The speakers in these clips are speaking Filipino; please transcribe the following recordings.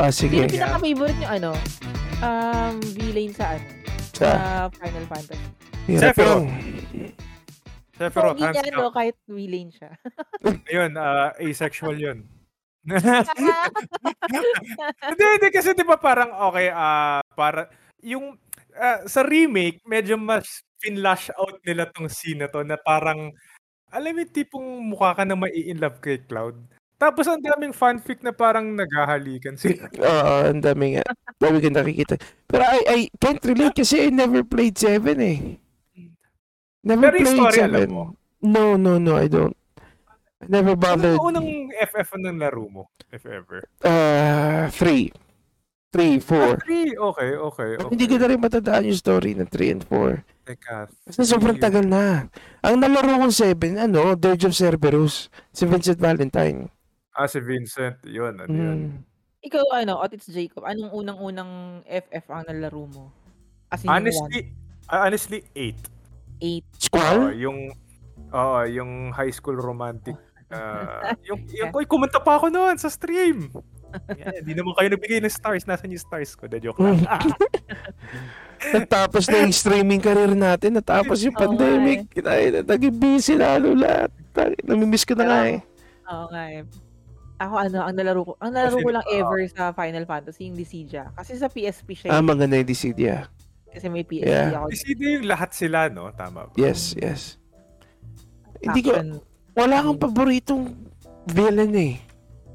Ah, Sino sige. pinaka-favorite niyo ano, um, villain sa ano, sa Sa Final Fantasy? hirap Sephiroth. Sephiroth, Pogi hands ano, down. kahit villain siya. Ayun, ah, asexual yun. Hindi, hindi kasi 'di ba parang okay, ah, para yung ah, sa remake medyo mas finlash out nila 'tong scene na 'to na parang alam mo yung tipong mukha ka na mai-inlove kay Cloud. Tapos ang daming fanfic na parang naghahalikan sila. Oo, ang dami nga. Dami kang nakikita. Pero I, I can't relate kasi I never played 7 eh. Never Pero played story alam 7. mo? No, no, no, I don't. I never Ano bothered. ang unang FF ng laro mo, if ever? Uh, 3. 3, 4. Ah, 3, okay, okay, okay. Hindi ko na rin matandaan yung story ng 3 and 4. Teka, Kasi sobrang tagal na. Ang nalaro kong 7, ano, Dirge of Cerberus. Si Vincent Valentine. Ah, si Vincent, yun, ano yun. Mm. Ikaw ano, Otis Jacob, anong unang-unang FF ang nalaro mo? As in yung one, Honestly, ah, honestly, 8. eight. Oo, Squall? yung oo, yung high school romantic ah, yung yung koy kumanta pa ako noon sa stream. Hindi naman kayo nagbigay ng stars. Nasaan yung stars ko? The joke lang. Natapos na yung streaming career natin. Natapos yung Oo nga pandemic. Ay, naging busy lalo lahat. Namimiss ko na nga eh. Oo nga eh. Ako ano, ang nalaro ko, ang nalaro ko lang ah, ever sa Final Fantasy, yung Dissidia. Kasi sa PSP siya, Ah, maganda yung Dissidia. kasi may PSP Yeah. ako. Kasi yung lahat sila, no? Tama ba? Yes, yes. Hindi ko, wala kang paboritong villain eh.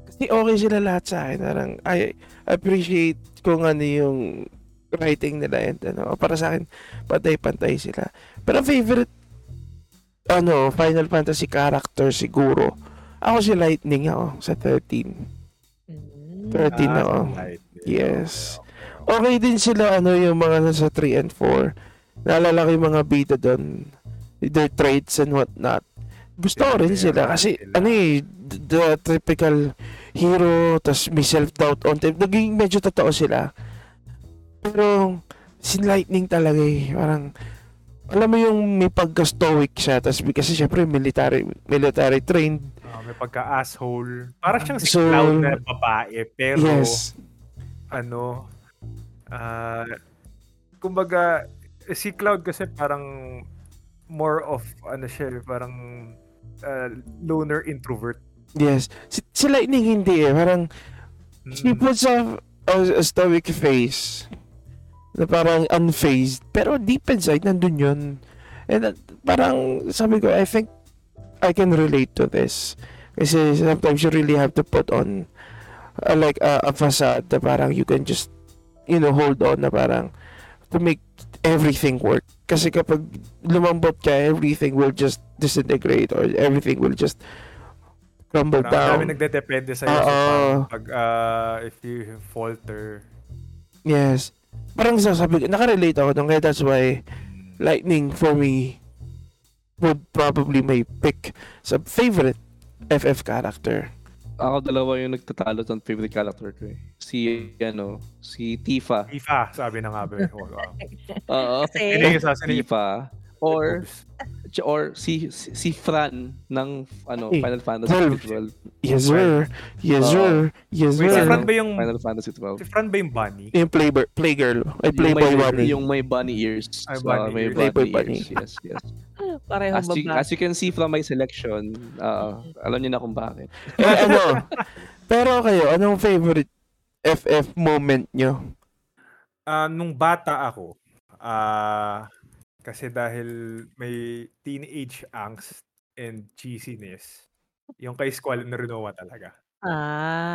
Kasi okay sila lahat sa akin. Parang, I appreciate kung ano yung writing nila and ano. Para sa akin, pantay-pantay sila. Pero favorite, ano, Final Fantasy character siguro. Ako si Lightning ako sa 13. Mm. 13 Ah, ako. right. Yes. Okay din sila ano yung mga nasa 3 and 4. Naalala ko yung mga bida doon. Their traits and whatnot. Gusto ko rin sila kasi ano eh, the, typical hero, tas may self-doubt on time. Naging medyo totoo sila. Pero, si Lightning talaga eh. Parang, alam mo yung may pagka-stoic siya, tas kasi syempre military, military trained. May pagka-asshole. Parang siyang si So, Cloud na babae. Pero, yes. ano, ah, kumbaga, si Cloud kasi parang more of, ano siya, parang ah, loner introvert. Yes. Si, si Lightning hindi eh. Parang, Mm. puts a, a, a stoic face na parang unfazed. Pero deep inside, nandun yun. And uh, parang, sabi ko, I think I can relate to this. Kasi sometimes you really have to put on uh, like a, a facade na parang you can just, you know, hold on na parang to make everything work. Kasi kapag lumambot ka, everything will just disintegrate or everything will just crumble Parang ang down. dami nagdedepende sa'yo. Oo. So, pag, ah, if you falter, Yes. Parang sasabi ko, nakarelate ako doon. Kaya that's why Lightning for me would probably my pick sa favorite FF character. Ako dalawa yung nagtatalo sa favorite character ko eh. Si, ano, si Tifa. FIFA, sabi na nga ba. eh. Oo. Kasi, Tifa. Or, or si, si, si Fran ng ano, Ay, Final Fantasy Twelve. 12. Yes, sir. Yes, Oo. sir. Yes, Wait, si sir. Fran ba yung, Final Fantasy si 12. Fran ba yung bunny? Yung playgirl, playgirl. Ay, Yung playboy may, bunny. Yung may bunny ears. Ay, So, bunny may ears. Playboy bunny, bunny. ears. Yes, yes. parehong As you, as you can see from my selection, uh, alam niyo na kung bakit. Eh, ano? Pero kayo, anong favorite FF moment nyo? Ah, nung bata ako, ah, kasi dahil may teenage angst and cheesiness, yung kay Squall na Rinoa talaga. Ah,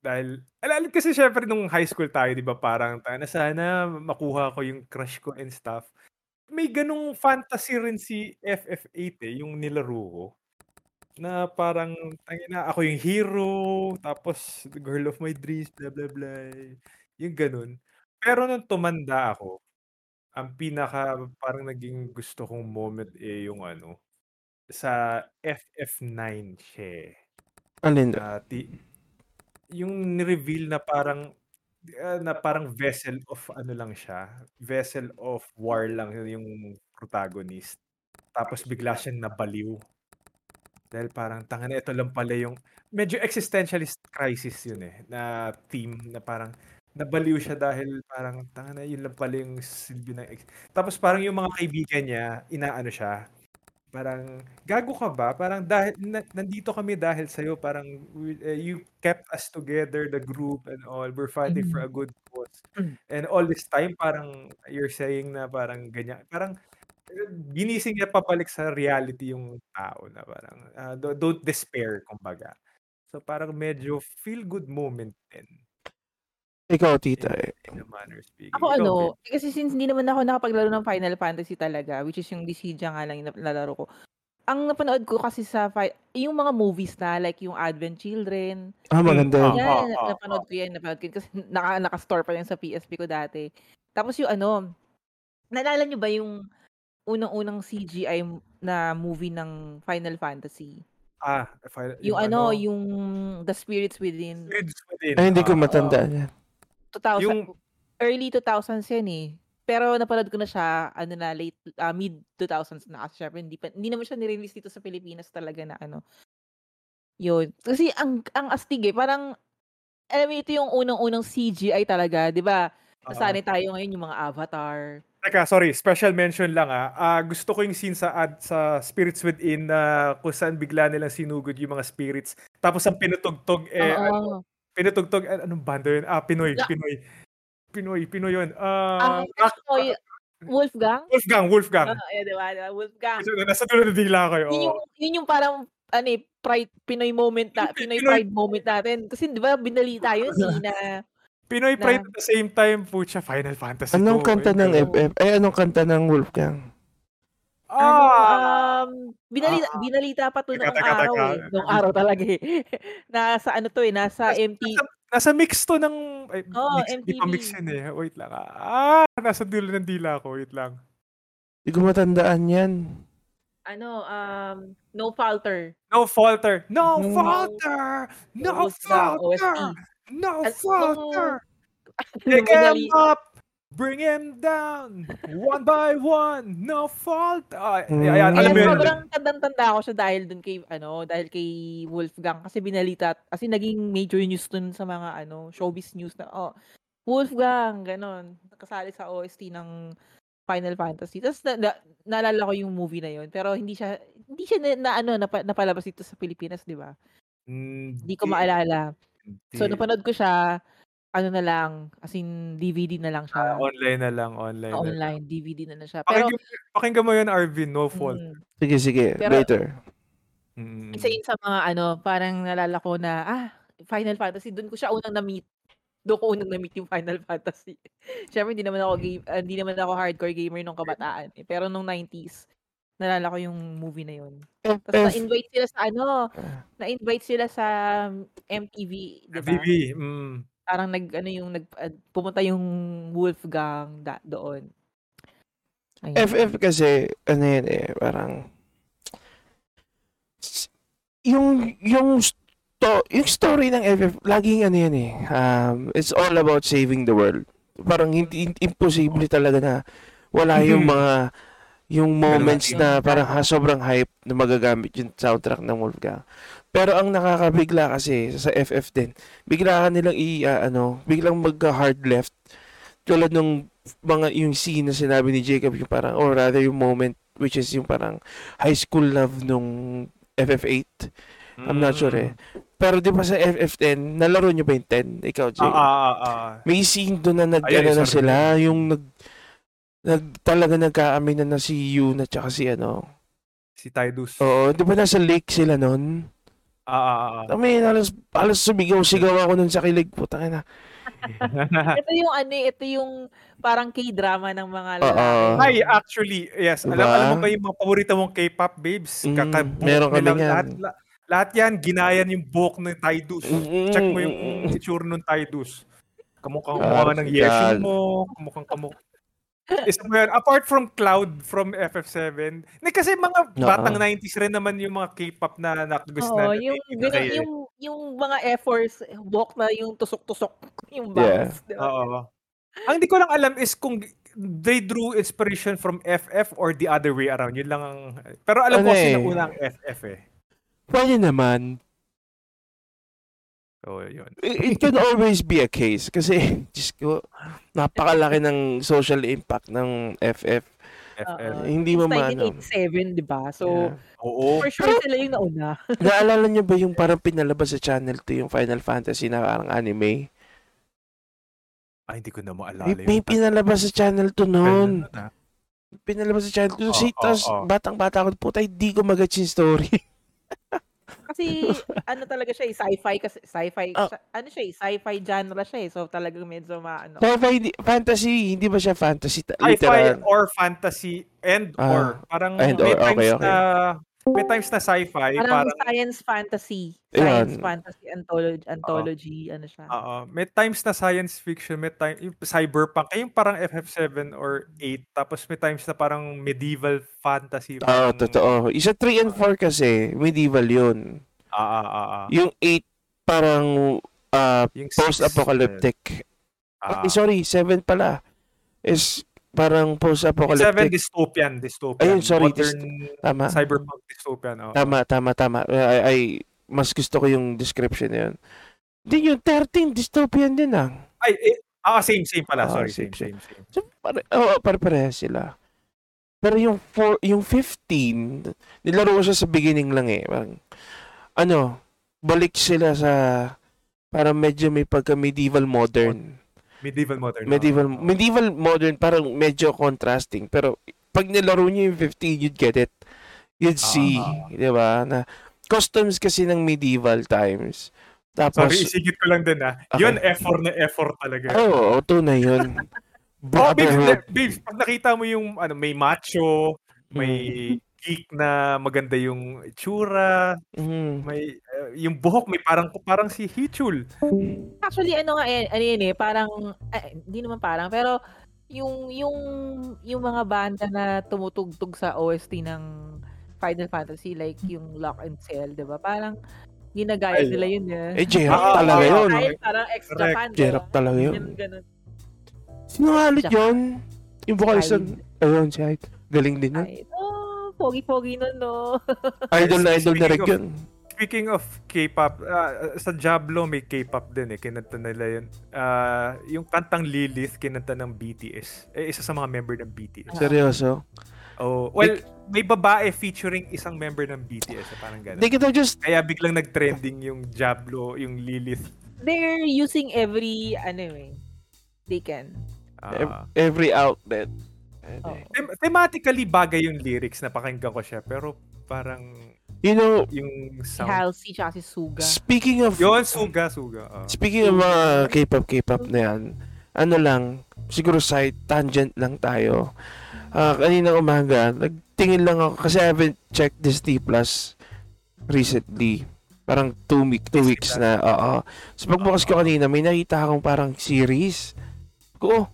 Dahil, alam kasi syempre nung high school tayo, di ba, parang na sana makuha ko yung crush ko and stuff. May ganung fantasy rin si FF8 eh, yung nilaro ko. Na parang, na ako yung hero, tapos the girl of my dreams, blah blah blah. Yung ganun. Pero nung tumanda ako, ang pinaka parang naging gusto kong moment eh yung ano, sa FF9 siya eh. Alin? Na ti yung ni-reveal na parang ah, na parang vessel of ano lang siya, vessel of war lang yung protagonist. Tapos bigla siyang nabaliw. Dahil parang tanga na ito lang pala yung medyo existentialist crisis yun eh na theme na parang nabaliw siya dahil parang tanga na yun lang pala yung silbi ng ex- Tapos parang yung mga kaibigan niya, inaano siya. Parang gago ka ba? Parang dahil na- nandito kami dahil sa parang we- eh, you kept us together, the group and all. We're fighting for a good cause. Mm. And all this time parang you're saying na parang ganyan. Parang ginising niya pabalik sa reality yung tao na parang do- don't despair kumbaga. So parang medyo feel good moment din Ikaw, tita. in, eh. in a manner speaking. Ako Ikaw, ano, Bill? eh, kasi since hindi naman ako nakapaglaro ng Final Fantasy talaga, which is yung Dissidia nga lang yung nalaro ko. Ang napanood ko kasi sa fi- yung mga movies na like yung Advent Children, Ah, maganda. Ah, yun. yan, ah, na- ah, napanood ko yan, napanood ko yun kasi naka, naka-store pa yan sa PSP ko dati. Tapos yung ano, naalala nyo ba yung unang-unang CGI na movie ng Final Fantasy? Ah, if I- Yung, ano, yung The Spirits Within. Spirits Within. Ay, hindi ko Ah, matanda yan. 2000, Yung- early 2000s yan eh. Pero napanood ko na siya, ano na, late, ah, mid 2000s na kasi syempre, hindi, pa, hindi naman siya nirelease dito sa Pilipinas talaga na ano. Yun. Kasi ang, ang astig eh, parang, alam mo, ito yung unang-unang CGI talaga, di ba? ah. Nasanay tayo ngayon yung mga avatar. Teka, sorry, special mention lang ah. Ah, gusto ko yung scene sa ad sa Spirits Within na kung saan bigla nilang sinugod yung mga spirits. Tapos ang pinutugtog eh ano, Oo. Pinutugtog eh, anong banda yun? Ah, Pinoy, Na- Pinoy. Pinoy, Pinoy yun. Ah, Ah, ano, y- Wolfgang? Wolfgang, Wolfgang. Oo, eh, di ba? di ba? Wolfgang. So, nasa dulo ng dila kayo. Yun yung, yun yung parang, ano eh, pride, Pinoy moment na, Pinoy Pinoy- pride moment natin. Kasi di ba, binalita yun eh, na, Pinoy na- Pride at the same time, pucha, Final Fantasy Anong to. kanta ng Ayun. FF? Eh, anong kanta ng Wolfgang? Ano, Ah! um, binalita, Ah. binalita pa to noong araw eh. Noong araw talaga eh. nasa ano to eh, nasa MT. Nasa, nasa mix to ng... Ay, Oo, mix, Di pa MTV. mix yun eh. Wait lang. Ah, nasa dulo ng dila ko. Wait lang. Hindi ko matandaan yan. Ano, um, No Falter. No falter. No No. falter. No falter. No falter. nung Pick him up. Bring him down. One by one. No fault. Ah, Mm. ayan, alam mo yun. sobrang tandang-tanda ako siya dahil dun kay, ano, dahil kay Wolfgang. Kasi binalita, kasi naging major news dun sa mga, ano, showbiz news na, oh, Wolfgang, ganon. Nakasali sa OST ng Final Fantasy. Tapos, na, na, naalala ko yung movie na yun. Pero hindi siya, hindi siya na, na ano, napa, napalabas dito sa Pilipinas, di ba? Hindi ko maalala. So, Hindi. napanood ko siya, ano na lang, as in, DVD na lang Ah, siya. online na lang. Online. na lang. online, DVD na lang siya. Pero, Pakinggan, pakinggan mo yun, Arvin. No fault. mm, Sige, sige. Pero- Later. Mm. isa yun sa mga ano, parang nalala ko na, ah, Final Fantasy, doon ko siya unang na-meet. Doon ko unang na-meet yung Final Fantasy. Siyempre, hindi naman ako game, ah, hindi naman ako hardcore gamer nung kabataan. Eh. Pero nung 90s, nalala ko yung movie na yun. Tapos FF. na-invite sila sa ano, Ah. na-invite sila sa MTV, di ba? MTV. Mm. Parang nag, ano yung, nag, ah, pumunta yung Wolfgang da, doon. Ayun. FF kasi, ano yan eh, parang, yung, yung, sto, yung story ng FF, laging ano yan eh, um, it's all about saving the world. Parang hindi, imposible talaga na wala yung Mhm. mga, yung moments Yung na parang ha, sobrang hype na magagamit yung soundtrack ng Wolfgang. Pero ang nakakabigla kasi sa FF din, bigla ka nilang i, ah, ano, biglang magka-hard left. Tulad nung mga yung scene na sinabi ni Jacob yung parang or rather yung moment which is yung parang high school love nung FF8 I'm not sure eh. Pero di ba sa FF10 nalaro nyo ba yung 10 ikaw Ah, Jay? Ah, ah, ah. may scene doon na nag Ayun, ano na sila yung nag nag talaga nagkaamin na na si Yuna tsaka si ano? Si Tidus. oo di ba nasa lake sila noon Ah, ah, ah, ah. I mean, halos, halos sumigaw-sigaw ako nun sa kilig. Putang ina. ito yung ano, eh, ito yung parang K-drama ng mga Oo. lalaki. Ay, actually, yes. Alam, Diba? alam mo ba yung mga paborito mong K-pop babes? Mm, Kakabuhok meron kami niyan. Lahat, la- lahat yan, ginayan yung buhok ng Tidus. Check mo yung Mm. itsura ng Tidus. Kamukhang Ah, mukha ng Yeshin mo. Kamukhang kamuk... Isa mo yan. Apart from Cloud from FF7. Na kasi mga Oo. batang 90s rin naman yung mga K-pop na Oo, nakagustuhan. yung, ganun, yung, yung mga efforts, walk na yung tusok-tusok, yung Yeah. bounce. di ba? Oo. Ang di ko lang alam is kung they drew inspiration from FF or the other way around. Yun lang ang... Pero alam ko Ano kasi eh. nauna ang FF eh. pwede naman. So, yun. It, it can always be a case kasi Diyos ko, napakalaki ng social impact ng FF. FL. Oo. Hindi mo maano. 1987, di ba? So, Yeah. Oo. for sure sila yung nauna. Naalala niyo ba yung parang pinalabas sa Channel 2 yung Final Fantasy na parang anime? Ay, hindi ko na maalala May, may pinalabas sa Channel 2 noon. Pinalabas sa Channel 2. Oo, si, oo, tapos oo. batang-bata ako, puta, hindi ko magets yung story. Kasi ano talaga siya eh, sci-fi kasi sci-fi Ah. siya- ano siya eh, sci-fi genre siya eh. So talagang medyo maano. Sci-fi, hindi- fantasy, hindi ba siya fantasy? ta- Sci-fi Literal. or fantasy and Ah, or. Parang and may or, times okay, okay. na may times na sci-fi, Parang, parang science fantasy. Science fantasy anthology, anthology ano siya. Oo. May times na science fiction, may time yung cyberpunk, yung parang FF7 or 8, tapos may times na parang medieval fantasy. Oo, parang- totoo. Isa 3 and 4 kasi, medieval yun. Ah, ah, ah, ah. Yung 8, parang ah, Yung six, post-apocalyptic. ah. Ay, sorry, 7 pala. Is parang Seven post-apocalyptic. dystopian, dystopian. Ayun, sorry, Modern Tama. cyberpunk dystopian. oo. Tama, tama, tama. Ay, ay, mas gusto ko yung description na yun. Din yung 13, dystopian din ah. Ay, eh, ah, same, same pala. Ah, Sorry, same, same, same, same. So, pare, oo, pare-parehas sila. Pero yung four, yung 15, nilaro ko siya sa beginning lang eh. Parang, ano, balik sila sa parang medyo may pagka medieval modern. Medieval modern. Medieval Oo. medieval modern parang medyo contrasting pero pag nilaro niyo yung 15 you'd get it. You'd see, Ah. 'di ba? Na customs kasi ng medieval times. Tapos Sorry, isigit ko lang din ah. Okay. Yun, effort na effort talaga. Oo, oh, tunay yun. Oh, babes, babes, pag nakita mo yung ano, may macho, may Hmm. Geek na maganda yung itsura, Mhm. may uh, yung buhok may parang parang si Hichul. Actually ano nga eh, ano yun eh, parang eh, hindi naman parang pero yung yung yung mga banda na tumutugtog sa OST ng Final Fantasy like yung Lock and Cell, 'di ba? Parang ginagaya Ay, nila yun eh. Eh, J-Rock Ah, talaga ah, yun. Dahil parang extra Correct. fan, J-Rock talaga yun. Ganun, ganun. Sino nga ulit yun? Yung vocalist ng... Ayun, si Hyde. Galing din yun. Ay, oh, pogi-pogi nun, no? Idol na idol na rin Speaking of- yun. Speaking of K-pop, ah, sa Diablo may K-pop din eh, kinanta nila yun. Ah, yung kantang Lilith kinanta ng BTS. Eh, isa sa mga member ng BTS. Seryoso. Oh, well, may babae featuring isang member ng BTS, eh, parang gano'n. They have just... Kaya biglang nag-trending yung Diablo, yung Lilith. They're using every, ano eh, they can. Ah, Every outlet. Oh. them- thematically bagay yung lyrics, napakinggan ko siya, pero parang You know, yung sound. Halsey tsaka si Suga. speaking of... Yun, suga, suga. ah. Speaking of mga K-pop, K-pop na yan, ano lang, siguro side tangent lang tayo. Ah, kanina umaga, nagtingin lang ako kasi I haven't checked Disney Plus recently. Parang two, week, two weeks na. Oo. So pagbukas ko kanina, may nakita akong parang series. Ko, oh,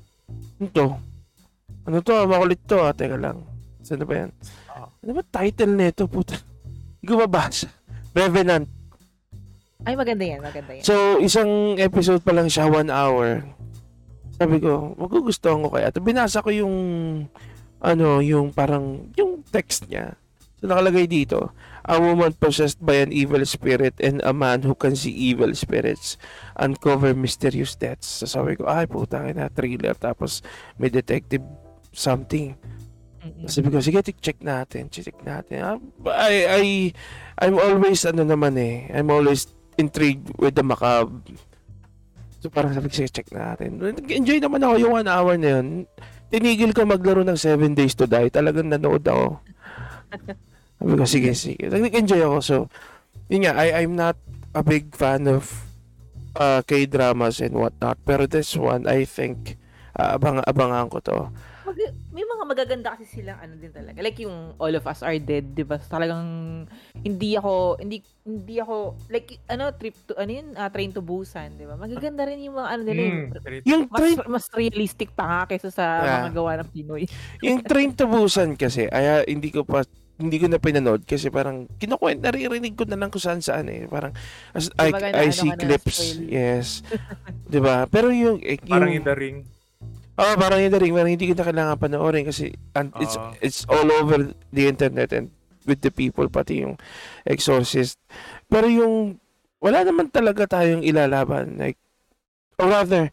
ano to? Ano to? Makulit to ah. Teka lang. Saan na ba yan? Ah. Ano ba title nito? Puta. Hindi ko mabasa. Revenant. Ay, maganda yan, maganda yan. So, isang episode pa lang siya, one hour. Sabi ko, magugustuhan ko kaya. At binasa ko yung, ano, yung parang, yung text niya. So, nakalagay dito, a woman possessed by an evil spirit and a man who can see evil spirits uncover mysterious deaths. So, sabi ko, ay, puta na, thriller. Tapos, may detective something. Mm-mm. Sabi ko, sige, check natin, check natin. Ah, I, I, I'm always, ano naman eh, I'm always intrigued with the macabre. So parang sabi ko, sige, check natin. Enjoy naman ako yung one hour na yun. Tinigil ko maglaro ng 7 Days to Die. Talagang nanood ako. sabi ko, sige, sige. Nag-enjoy ako. So, yun nga, I, I'm not a big fan of uh, K-dramas and whatnot. Pero this one, I think, uh, abang abangan ko to. Mag- may mga magaganda kasi silang ano din talaga. Like yung All of Us Are Dead, 'di ba? Talagang hindi ako hindi hindi ako like ano trip to ano yun, ah, Train to Busan, 'di ba? Magaganda rin yung mga ano nila yung Mm. Yung mas train, mas realistic pa nga kaysa sa Yeah. mga gawa ng Pinoy. yung train to Busan kasi, ay hindi ko pa hindi ko na pinanood kasi parang kinukwent, naririnig ko na lang kung saan saan eh. Parang, as, I, Kumbaga, I naano see clips. Yes. 'Di ba Pero yung, eh, yung Parang in the ring. Oh, parang yun na rin. Parang hindi ko na kailangan panoorin kasi and it's Oo. it's all over the internet and with the people, pati yung Exorcist. Pero yung, wala naman talaga tayong ilalaban. Like, or rather,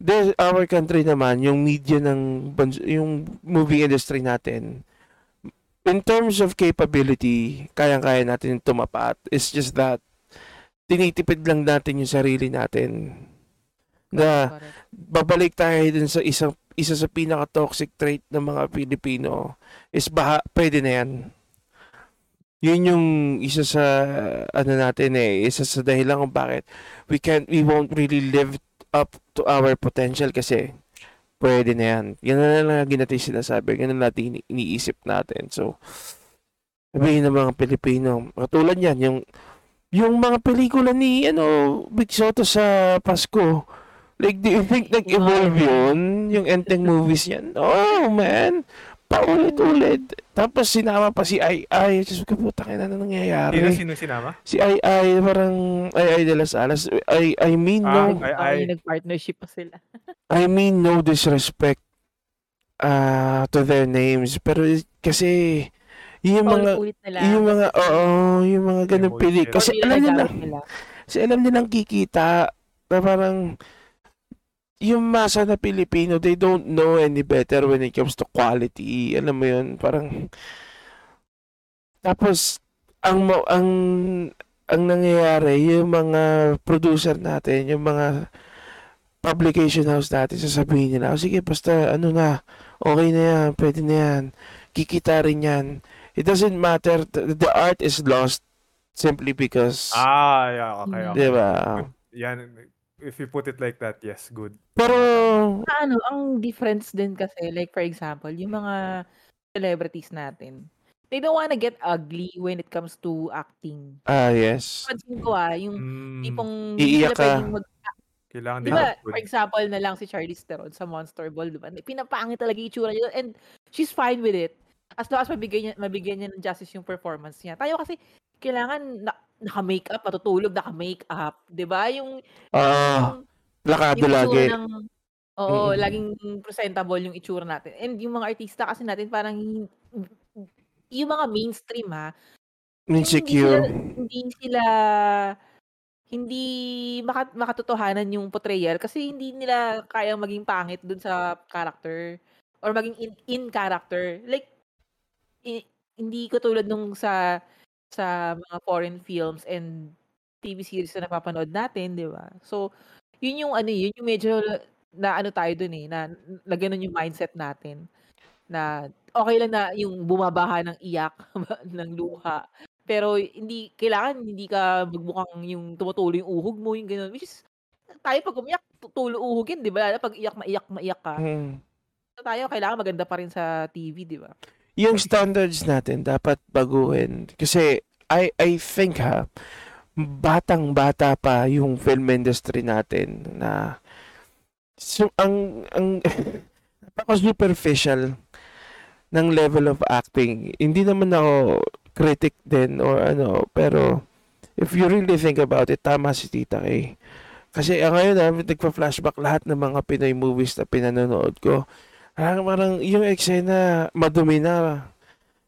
there's our country naman, yung media ng, yung movie industry natin, in terms of capability, kayang-kaya natin tumapat. It's just that, tinitipid lang natin yung sarili natin. Na, Correct. babalik tayo dun sa isang isa sa pinaka-toxic trait ng mga Pilipino is baha, pwede na yan. Yun yung isa sa ano natin eh, isa sa dahilan kung bakit we can't, we won't really live up to our potential kasi pwede na yan. Yan na lang lagi natin sinasabi. Yan na natin ini- iniisip natin. So, sabihin ng mga Pilipino, katulad yan, yung yung mga pelikula ni ano Big Soto sa Pasko like do you think nag-evolve yun? Yung Enteng movies yan oh man. Paulit-ulit. Tapos sinama pa si Ai Ai Diyos ko puta kaya na Sino, nangyayari? Sino sinama? si Ai Ai parang Ai Ai de las Alas. I, I mean Ah, no ay, ay. nag-partnership pa sila. I mean no disrespect uh, to their names. Pero kasi yung mga yung mga oo yung mga ganung Emoji. pili. Kasi alam nila. Kasi alam nilang kikita. Na parang yung masa na Pilipino, they don't know any better when it comes to quality. Alam mo yun, parang tapos ang ang ang nangyayari yung mga producer natin, yung mga publication house natin, sasabihin nila, "Oh, sige, basta ano na, okay na yan, pwede na yan, kikita rin yan. It doesn't matter, the, art is lost simply because, Ah, yeah, okay, okay. di ba? Yan, if you put it like that, yes, good. Pero, Ah, ano, ang difference din kasi, like for example, yung mga celebrities natin, they don't wanna get ugly when it comes to acting. ah, yes. Pansin ko ah, yung Mm, tipong hindi Iiyak ka. mag... kailangan Di din ba, good. for example na lang si Charlize Theron sa Monster Ball, di ba? Pinapangit talaga yung itsura niya and she's fine with it. As long as mabigyan niya, mabigyan niya ng justice yung performance niya. Tayo kasi, kailangan na, naka-makeup, matutulog, naka-makeup. Di ba? Yung, Ah, yung lakado yung lagi. itsura ng oo, Mm. laging presentable yung itsura natin. And yung mga artista kasi natin parang hin- yung mga mainstream ha, yung Insecure. Hindi sila hindi maka, makatotohanan yung portrayal kasi hindi nila kayang maging pangit dun sa character or maging in, in character. Like i- hindi ko tulad nung sa sa mga foreign films and TV series na napapanood natin, 'di ba? So, yun yung ano, yun yung medyo na ano tayo dun eh, na, na ganun yung mindset natin. Na okay lang na yung bumabaha ng iyak, ng luha. Pero hindi kailangan hindi ka magmukhang yung tumutulo yung uhog mo, yung gano'n. Which is, tayo pag umiyak, tutulo uhog yun, di ba? Pag iyak, maiyak, maiyak ka. Mm. So, tayo, kailangan maganda pa rin sa TV, di ba? Yung standards natin dapat baguhin. Kasi, I, I think ha, batang-bata pa yung film industry natin na so, ang ang napaka superficial ng level of acting. Hindi naman ako critic din or ano, pero if you really think about it, tama si Tita Kay. Kasi ah, ngayon na, nagpa-flashback lahat ng mga Pinoy movies na pinanonood ko. Parang, parang yung eksena, madumi na.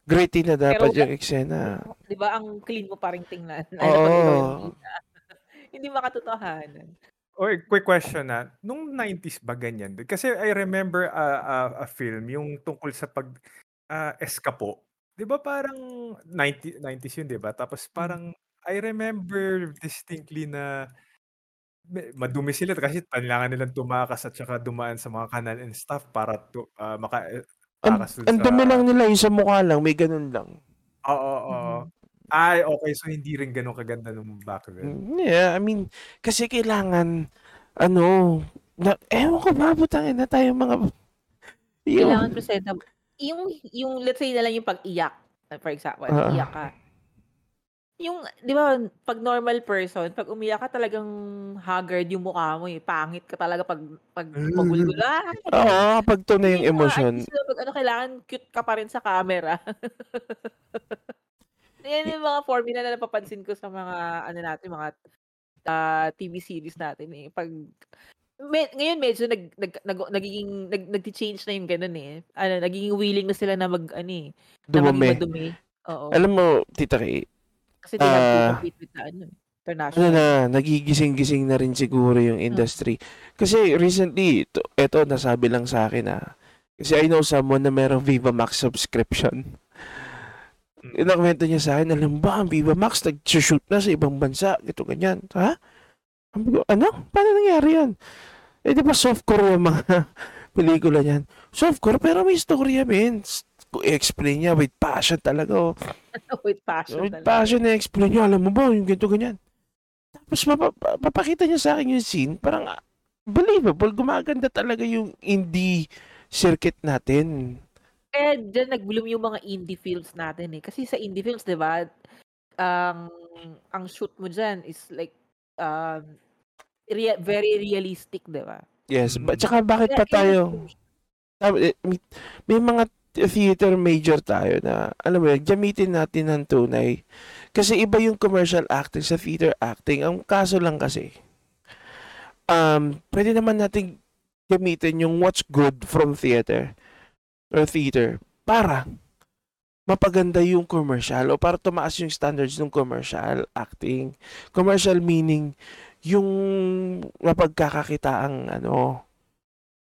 Gritty na dapat Pero- yung eksena. Di ba? Ang clean mo pa rin tingnan. Oo. Ikaw yung bida. Hindi makatotohanan. Oy, quick question na. Nung 90s ba ganyan? Kasi I remember a, a, a film yung tungkol sa pag ah, eskapo. 'Di ba parang 90 90s yun, 'di ba? Tapos parang I remember distinctly na me- madumi sila kasi kailangan nilang tumakas at saka dumaan sa mga kanal and stuff para to, ah, maka eh, Ang, takas dun ang sa dami lang nila, yung sa mukha lang, may ganun lang. Oo, oo. Ay, okay. So, hindi rin ganun kaganda nung back then. Mm, Yeah, I mean, kasi kailangan, ano, na, ewan ko ba, butangin na tayo mga, Kailangan yung, presentable. Yung, yung, let's say na lang yung pag-iyak. For example, Ah. iyak ka. Yung, di ba, pag normal person, pag umiyak ka talagang haggard yung mukha mo eh. Pangit ka talaga pag, pag magulgul. Ah, oo, pag tunay yung Yung mga emosyon. artista, pag ano, kailangan cute ka pa rin sa camera. Yan yung mga formula na napapansin ko sa mga, ano natin, mga ah, TV series natin eh. Pag, me, ngayon medyo nag, nag, nag, nagiging, nag, nag-change na yung ganun eh. Ano, nagiging willing na sila na mag, ano eh, na maging Dumumi. madumi. Oo. Alam mo, Tita Kay, Kasi they have to ah, compete with the ano, ano international. na, nagigising-gising na rin siguro yung industry. Kasi recently, ito, eto nasabi lang sa akin na, kasi I know someone na merong Viva Max subscription. Inakwento niya sa akin, alam ba, ang Viva Max nag-shoot na sa ibang bansa, ito ganyan. Ha? Sabi ko, ano? Paano nangyari yan? Eh, di ba softcore yung mga pelikula niyan? Softcore, pero may storya, men. I-explain niya with passion talaga. Oh. with passion With talaga. passion na-explain niya, alam mo ba, yung ganito, ganyan. Tapos mapa- papakita niya sa akin yung scene, parang ah, believable, gumaganda talaga yung indie circuit natin. Kaya dyan nag-bloom yung mga indie films natin eh. Kasi sa indie films, di ba, ang ang shoot mo dyan is like, um, rea- very realistic, di ba? Yes, Mm. ba- tsaka bakit pa tayo, eh, may mga theater major tayo na, alam mo yun, gamitin natin ng tunay. Kasi iba yung commercial acting sa theater acting. Ang kaso lang kasi, um, pwede naman natin gamitin yung what's good from theater or theater para mapaganda yung commercial o para tumaas yung standards ng commercial acting. Commercial meaning yung mapagkakakitaang ano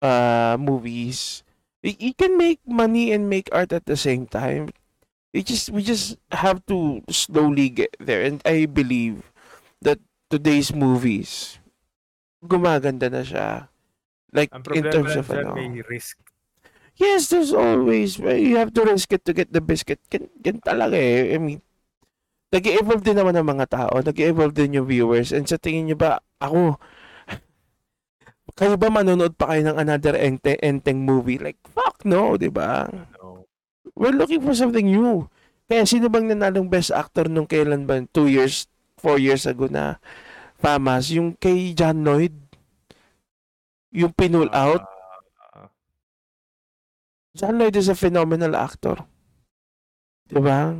uh, movies. You, can make money and make art at the same time. We just we just have to slowly get there and I believe that today's movies gumaganda na siya. Like in terms of ano. may risk. Yes, there's always you have to risk it to get the biscuit. Gan, gan talaga eh. I mean, nag-evolve din naman ang mga tao. Nag-evolve din yung viewers. And sa tingin nyo ba, ako, kayo ba manonood pa kayo ng another ente, enteng movie? Like, fuck no, di ba? No. We're looking for something new. Kaya sino bang nanalong best actor nung kailan ba? Two years, four years ago na famas? Yung kay John Lloyd? Yung pinull out? Ah, John Lloyd is a phenomenal actor. Diba?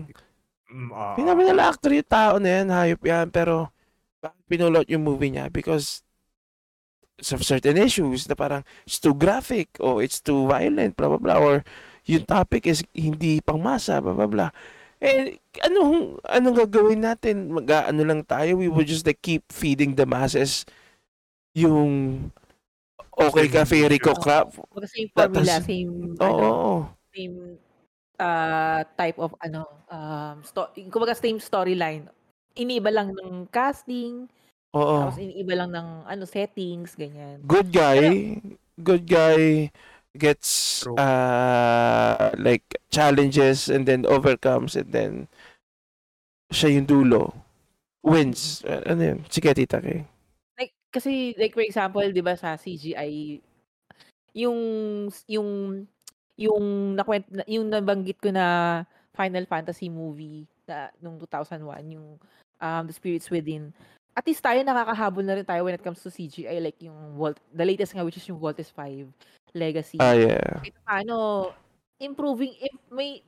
mm, ah, Phenomenal actor yung tao na yan, hayop yan, pero bakit pinulot yung movie niya? Because of certain issues na parang it's too graphic or it's too violent, blah, blah, blah, or yung topic is hindi pangmasa, blah, blah, blah. Eh, anong, anong gagawin natin? mag ano lang tayo? We would just like keep feeding the masses yung okay ka, fairy ko crap. Mga same formula, does- same, Oo. ano, same uh, type of ano, um, sto- kumbaga same storyline. Iniiba lang ng casting, Oo. tapos iniiba lang ng ano settings, ganyan. good guy good guy gets True. uh like challenges and then overcomes and then siya yung dulo wins Uh, ano yun sige tita kay Like kasi like for example, 'di ba sa CGI yung yung yung nakwent na- yung nabanggit ko na Final Fantasy movie na nung 2001 yung um, The Spirits Within. At least tayo nakakahabol na rin tayo when it comes to CGI like yung Volt, the latest nga which is yung Voltes 5 Legacy. ah yeah Kahit paano, improving, if may,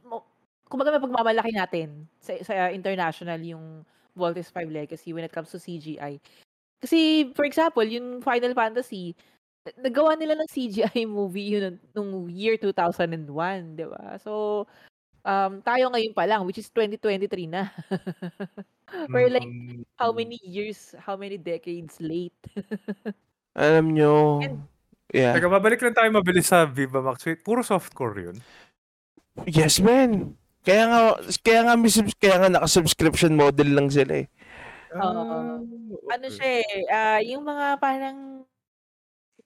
kumbaga may pagmamalaki natin sa, sa international yung Voltes 5 Legacy when it comes to CGI. Kasi, for example, yung Final Fantasy, na- nagawa nila ng CGI movie yun nung year 2001, di ba? So, um, tayo ngayon pa lang, which is 2023 na. We're like, how many years, how many decades late? alam nyo And- yeah Teka, babalik lang tayo mabilis sa Viva Max. Wait, puro softcore yun. yes man kaya nga kaya nga may kaya nga naka-subscription model lang sila eh. Ah, ano siya eh, ah, yung mga parang,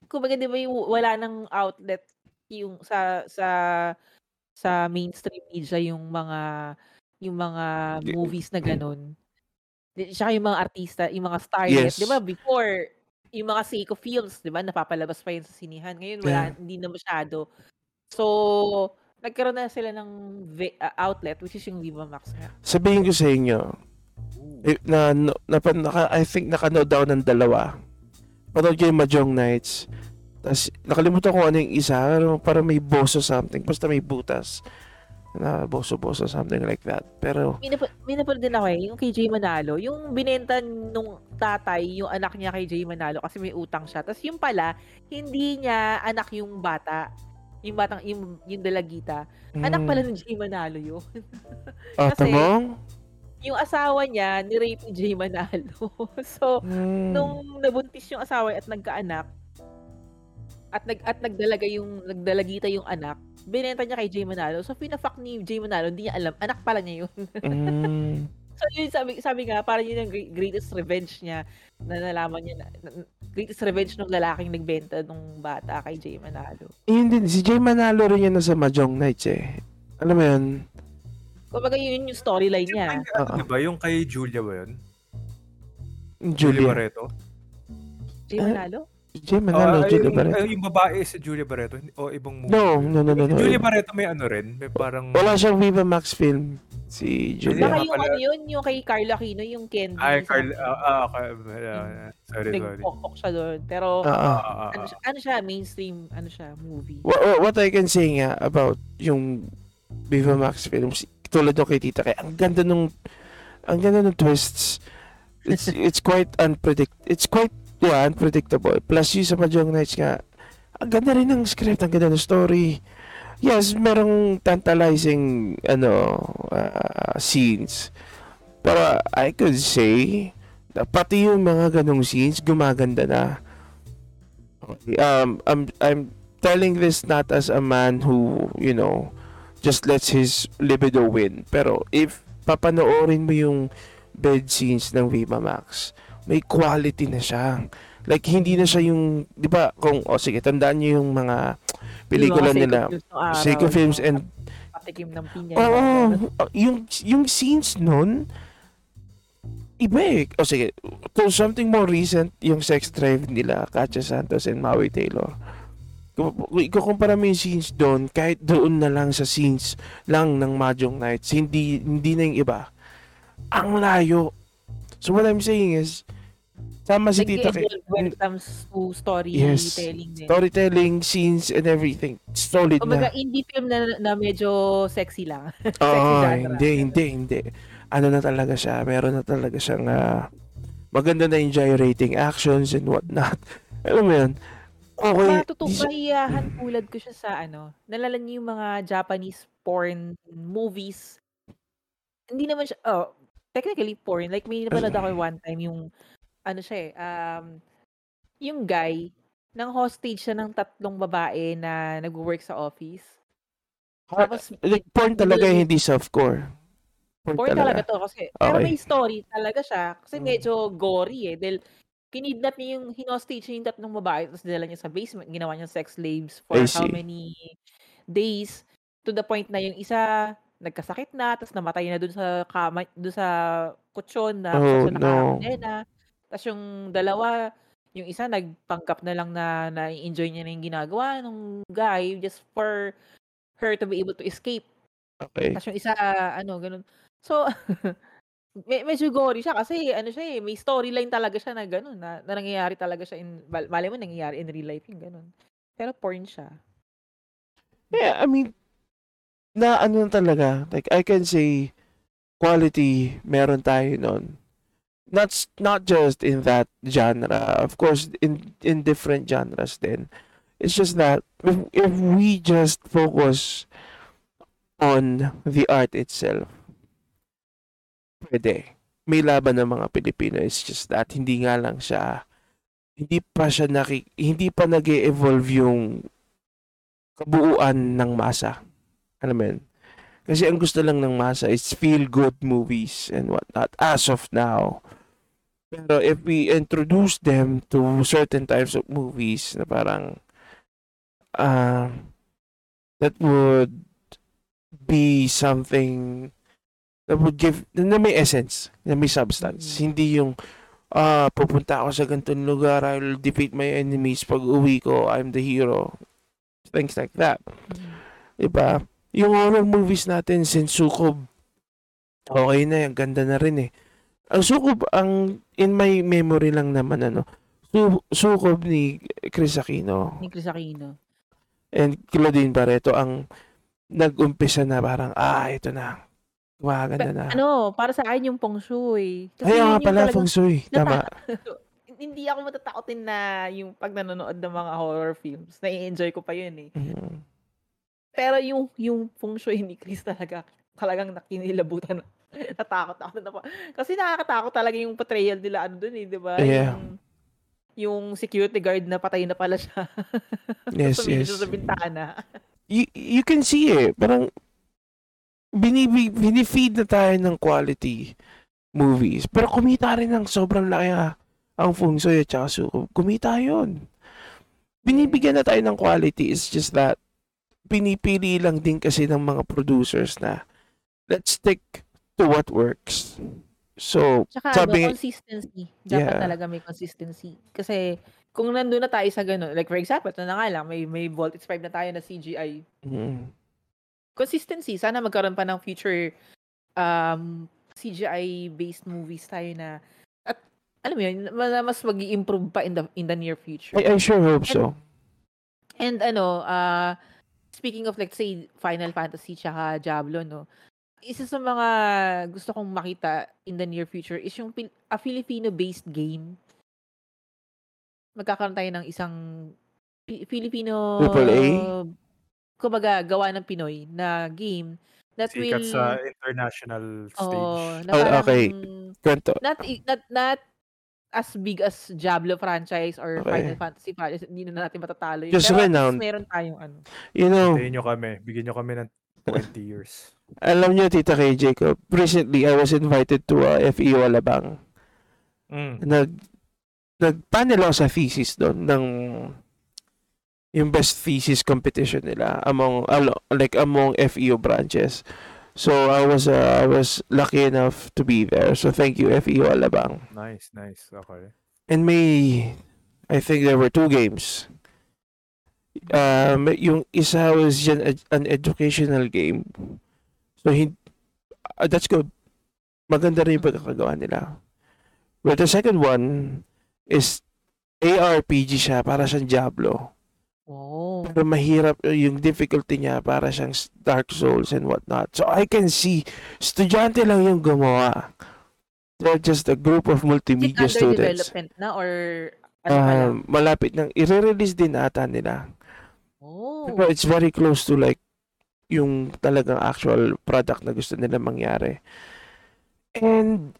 kumbaga di ba yung wala ng outlet yung sa sa sa mainstream media yung mga yung mga movies na ganun. Di- Tsaka yung mga artista, yung mga starlet, Yes. di ba before yung mga Seiko films, di ba napapalabas pa yun sa sinihan. Ngayon wala Yeah. hindi na masyado. So nagkaroon na sila ng ah, outlet which is yung Viva Max nga. sabihin ko sa inyo eh, na, na, na, naka, I think nakanood ako ng dalawa. Panood ko yung Mahjong Nights. Tapos nakalimutan ko ano yung isa. Pero parang may boso something. Basta may butas. Na boso-boso something like that. Pero May, napa- may napanood din ako eh, yung kay Jay Manalo. Yung binenta nung tatay, yung anak niya kay Jay Manalo kasi may utang siya. Tapos yung pala, hindi niya anak yung bata. yung batang, yung, yung dalagita, anak pala ni Jay Manalo yun. Ah, kasi- tamang? yung asawa niya, ni-rape ni Jay Manalo. so, Mm. nung nabuntis yung asawa at nagkaanak, at nag at nagdalaga yung nagdalagita yung anak, binenta niya kay Jay Manalo. So pinafuck ni Jay Manalo, hindi niya alam, anak pala niya yun. Mm. so yun sabi sabi nga parang yun ang gre- greatest revenge niya na nalaman niya na, na- greatest revenge ng lalaking nagbenta nung bata kay Jay Manalo. Yun din, si Jay Manalo rin yun nasa Mahjong Nights eh. Alam mo yun? Kumbaga yun yung storyline niya. Ano, diba? Yung kay Julia ba yun? Julia. Barreto? Jay Manalo? Jay Manalo, Ah, Julia yung, Barreto. ah, yung babae sa Julia Barreto o ibang movie. No, no, no, no, no. Julia Barreto may ano rin, may parang Wala siyang Viva Max film. Si Julia. Baka nga yung ano yun, yung kay Carlo Aquino, yung candy. Ay, sa- Carl, ah, okay, ah, sorry, sorry. Nagpokpok siya doon. Pero, ah, ano, siya, ano siya, mainstream, ano siya, movie. What, what I can say nga about yung Viva Max films, tulad ng kay Tita Kay, ang ganda nung, ang ganda ng twists. It's, it's quite unpredict, it's quite, yeah, unpredictable. Plus yung sa Mahjong Nights nga, ang ganda rin ng script, ang ganda ng story. Yes, merong tantalizing, ano, ah, scenes. Pero I could say, pati yung mga ganong scenes, gumaganda na. Okay, Um, I'm, I'm telling this not as a man who, you know, just lets his libido win. Pero if papanoorin mo yung bed scenes ng Viva Max, may quality na siya. Like, hindi na siya yung, di ba, kung, o sige, tandaan niyo yung mga pelikula Yung mga nila. Seiko films and Patikim ng pinya. Oo, yung yung scenes nun iba eh. O sige, to something more recent, yung sex drive nila, Katya Santos and Maui Taylor. Kung ikukumpara mo yung scenes doon, kahit doon na lang sa scenes lang ng Mahjong Nights, hindi, hindi na yung iba. Ang layo. So what I'm saying is, sama si Tita Kay. When it comes to Yes. storytelling din. Storytelling, scenes, and everything. Solid Kumbaga, na. indie film na, na medyo sexy lang. Oo, genre. hindi, hindi, hindi. Ano na talaga siya, meron na talaga siyang ah, maganda na yung gyrating actions and whatnot. Alam mo yun? Okay. Siya- mahiyahan tulad ko siya sa ano, nalala niyo yung mga Japanese porn movies. Hindi naman siya, oh, technically porn. Like, may napanood ako one time yung, ano siya eh, um, yung guy, nang hostage siya ng tatlong babae na nag-work sa office. Tapos, like, porn talaga, Nilagay- hindi softcore. Porn, Porn talaga to kasi. Pero Okay. may story talaga siya. Kasi Mm. medyo gory eh. Dahil kinidnap niya yung, hinostage niya yung tatlong babae tapos dinala niya sa basement. Ginawa niya sex slaves for I how see. many days. To the point na yung isa nagkasakit na tapos namatay na dun sa kama, dun sa kutsyon na Oh, saan no. nakakandena. Tapos yung dalawa, yung isa nagpanggap na lang na na-enjoy niya na yung ginagawa ng guy just for her to be able to escape. Okay. Tapos yung isa, ano, ganun. So, me- medyo gory siya kasi ano siya eh, may storyline talaga siya na ganun, na, na nangyayari talaga siya in, malay mo nangyayari in real life yung ganun. Pero porn siya. Yeah, I mean, na ano talaga, like, I can say, quality, meron tayo nun. Not, s- not just in that genre. Of course, in, in different genres din. It's just that, if, if we just focus on the art itself, pwede. May laban ng mga Pilipino. It's just that, hindi nga lang siya, hindi pa siya naki, hindi pa nag evolve yung kabuuan ng masa. Alam mo yun? Kasi ang gusto lang ng masa is feel-good movies and whatnot as of now. Pero if we introduce them to certain types of movies na parang uh, that would be something that would give, na may essence, na may substance. Hindi yung ah pupunta ako sa ganitong lugar, I'll defeat my enemies pag uwi ko, I'm the hero. Things like that. Diba? Yung horror movies natin, since Sukob, okay na, ang ganda na rin eh. Ang Sukob, ang, in my memory lang naman, ano, Su- Sukob ni Chris Aquino Ni Chris Aquino. and Claudine Barreto ang nag-umpisa na parang, ah, ito na. Gumaganda na. Ano, para sa akin yung Feng Shui. Kasi Ay, yun nga yung pala, talagang- Feng Shui. Tama. hindi ako matatakotin na yung pag nanonood ng mga horror films. Nai-enjoy ko pa yun eh. Mm. Pero yung yung feng shui ni Chris talaga, talagang nakinilabutan. Natakot ako na Kasi nakakatakot talaga yung portrayal nila ano dun eh, 'di ba? Yeah. Yung, yung security guard na patay na pala siya. Yes, yes. sa bintana. You, you can see eh, parang binibig, binifeed na tayo ng quality movies. Pero kumita rin ng sobrang laki ah, ang Feng Shui at saka Sukob. Kumita yun. Binibigyan na tayo ng quality. It's just that pinipili lang din kasi ng mga producers na let's stick to what works. So, Tsaka Sabi- ano, consistency. Dapat Yeah. talaga may consistency. Kasi kung nandun na tayo sa ganun, like for example, ito na nga lang, may, may Voltage 5 na tayo na CGI. mm, Consistency. Sana magkaroon pa ng future um, CGI-based movies tayo na at alam mo yun, ma- mas mag improve pa in the, in the near future. I, I sure hope so. And ano, uh, speaking of like say Final Fantasy tsaka Diablo, no. Isa sa mga gusto kong makita in the near future is yung Pil- a Filipino-based game. Magkakaroon tayo ng isang Pi- Filipino Triple A? kumbaga gawa ng Pinoy na game that Sikat will sa international stage. oh, na Oh, parang okay. Kwento. not not not as big as Diablo franchise or Okay. Final Fantasy franchise, hindi na natin matatalo yun. Just Pero at least renowned. meron tayong ano. You know, Hintayin nyo kami. Bigyan nyo kami ng 20 years. Alam niyo, Tita kay Jacob, recently I was invited to a FEO Alabang. Mm. nag nag-panel ako sa thesis doon ng yung best thesis competition nila among like among FEO branches. So I was uh, I was lucky enough to be there. So thank you FEO Alabang. Nice, nice. Okay. And may I think there were two games. Um yung isa was an, an educational game. So he, uh, that's good. Maganda rin yung pagkakagawa nila. But the second one is ARPG siya, para siyang Diablo. Oh. Pero mahirap uh, yung difficulty niya para siyang Dark Souls and whatnot. So I can see, estudyante lang yung gumawa. They're just a group of Is it multimedia under students. development na or ano? Um, malapit nang i-release din ata nila. Oh. Pero it's very close to like yung talagang actual product na gusto nila mangyari. And